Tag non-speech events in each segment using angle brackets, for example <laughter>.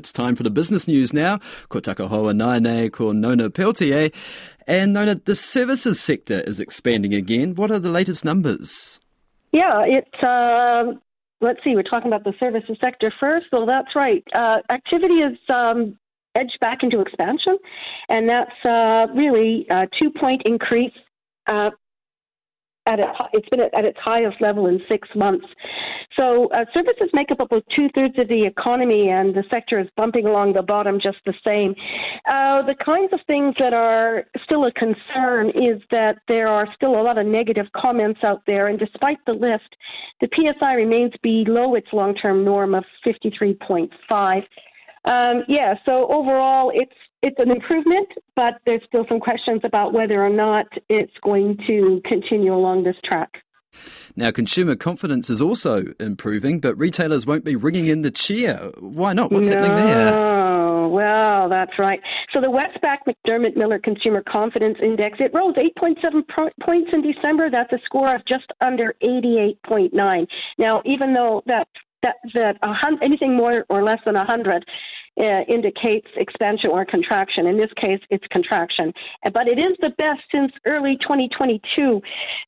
It's time for the business news now. Ko takahoa naine ko Nona Pelletier. And Nona, the services sector is expanding again. What are the latest numbers? Yeah, it's, uh, let's see, we're talking about the services sector first. Well, that's right. Uh, activity is um, edged back into expansion, and that's uh, really a two point increase uh, at its, it's been at its highest level in six months. So uh, services make up about two thirds of the economy, and the sector is bumping along the bottom just the same. Uh, the kinds of things that are still a concern is that there are still a lot of negative comments out there, and despite the lift, the PSI remains below its long term norm of 53.5. Um, yeah, so overall, it's it's an improvement, but there's still some questions about whether or not it's going to continue along this track. Now, consumer confidence is also improving, but retailers won't be ringing in the cheer. Why not? What's no, happening there? Oh well, that's right. So the Westpac McDermott Miller Consumer Confidence Index it rose 8.7 points in December. That's a score of just under 88.9. Now, even though that that that a hun- anything more or less than 100 uh, indicates expansion or contraction. In this case, it's contraction. But it is the best since early 2022.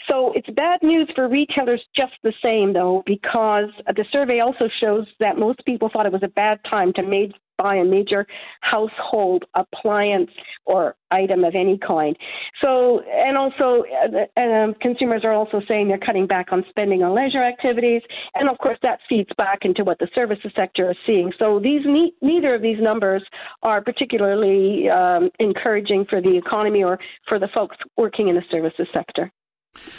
So it's bad news for retailers just the same, though, because the survey also shows that most people thought it was a bad time to make buy a major household appliance or item of any kind. So, and also, uh, um, consumers are also saying they're cutting back on spending on leisure activities, and of course that feeds back into what the services sector is seeing. So, these ne- neither of these numbers are particularly um, encouraging for the economy or for the folks working in the services sector.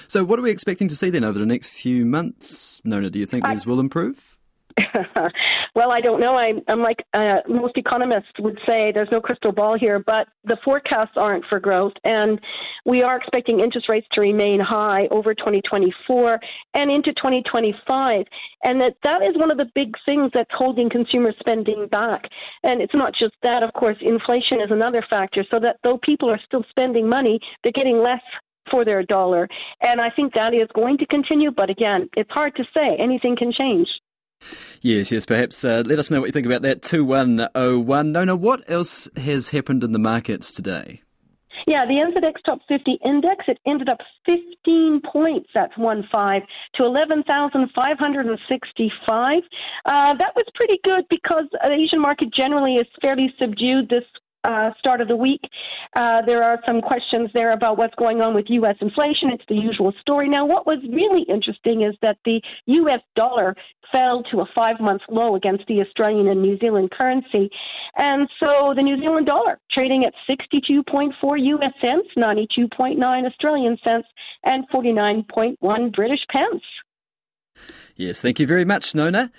So, what are we expecting to see then over the next few months, Nona? Do you think these will improve? <laughs> well, I don't know. I, am like uh, most economists would say there's no crystal ball here, but the forecasts aren't for growth. And we are expecting interest rates to remain high over 2024 and into 2025. And that, that is one of the big things that's holding consumer spending back. And it's not just that, of course, inflation is another factor. So that though people are still spending money, they're getting less for their dollar. And I think that is going to continue. But again, it's hard to say. Anything can change. Yes, yes, perhaps uh, let us know what you think about that 2101. Nona, what else has happened in the markets today? Yeah, the NZX Top 50 index, it ended up 15 points, that's 1 5, to 11,565. Uh, that was pretty good because the Asian market generally is fairly subdued this uh, start of the week. Uh, there are some questions there about what's going on with U.S. inflation. It's the usual story. Now, what was really interesting is that the U.S. dollar fell to a five month low against the Australian and New Zealand currency. And so the New Zealand dollar trading at 62.4 US cents, 92.9 Australian cents, and 49.1 British pence. Yes, thank you very much, Nona.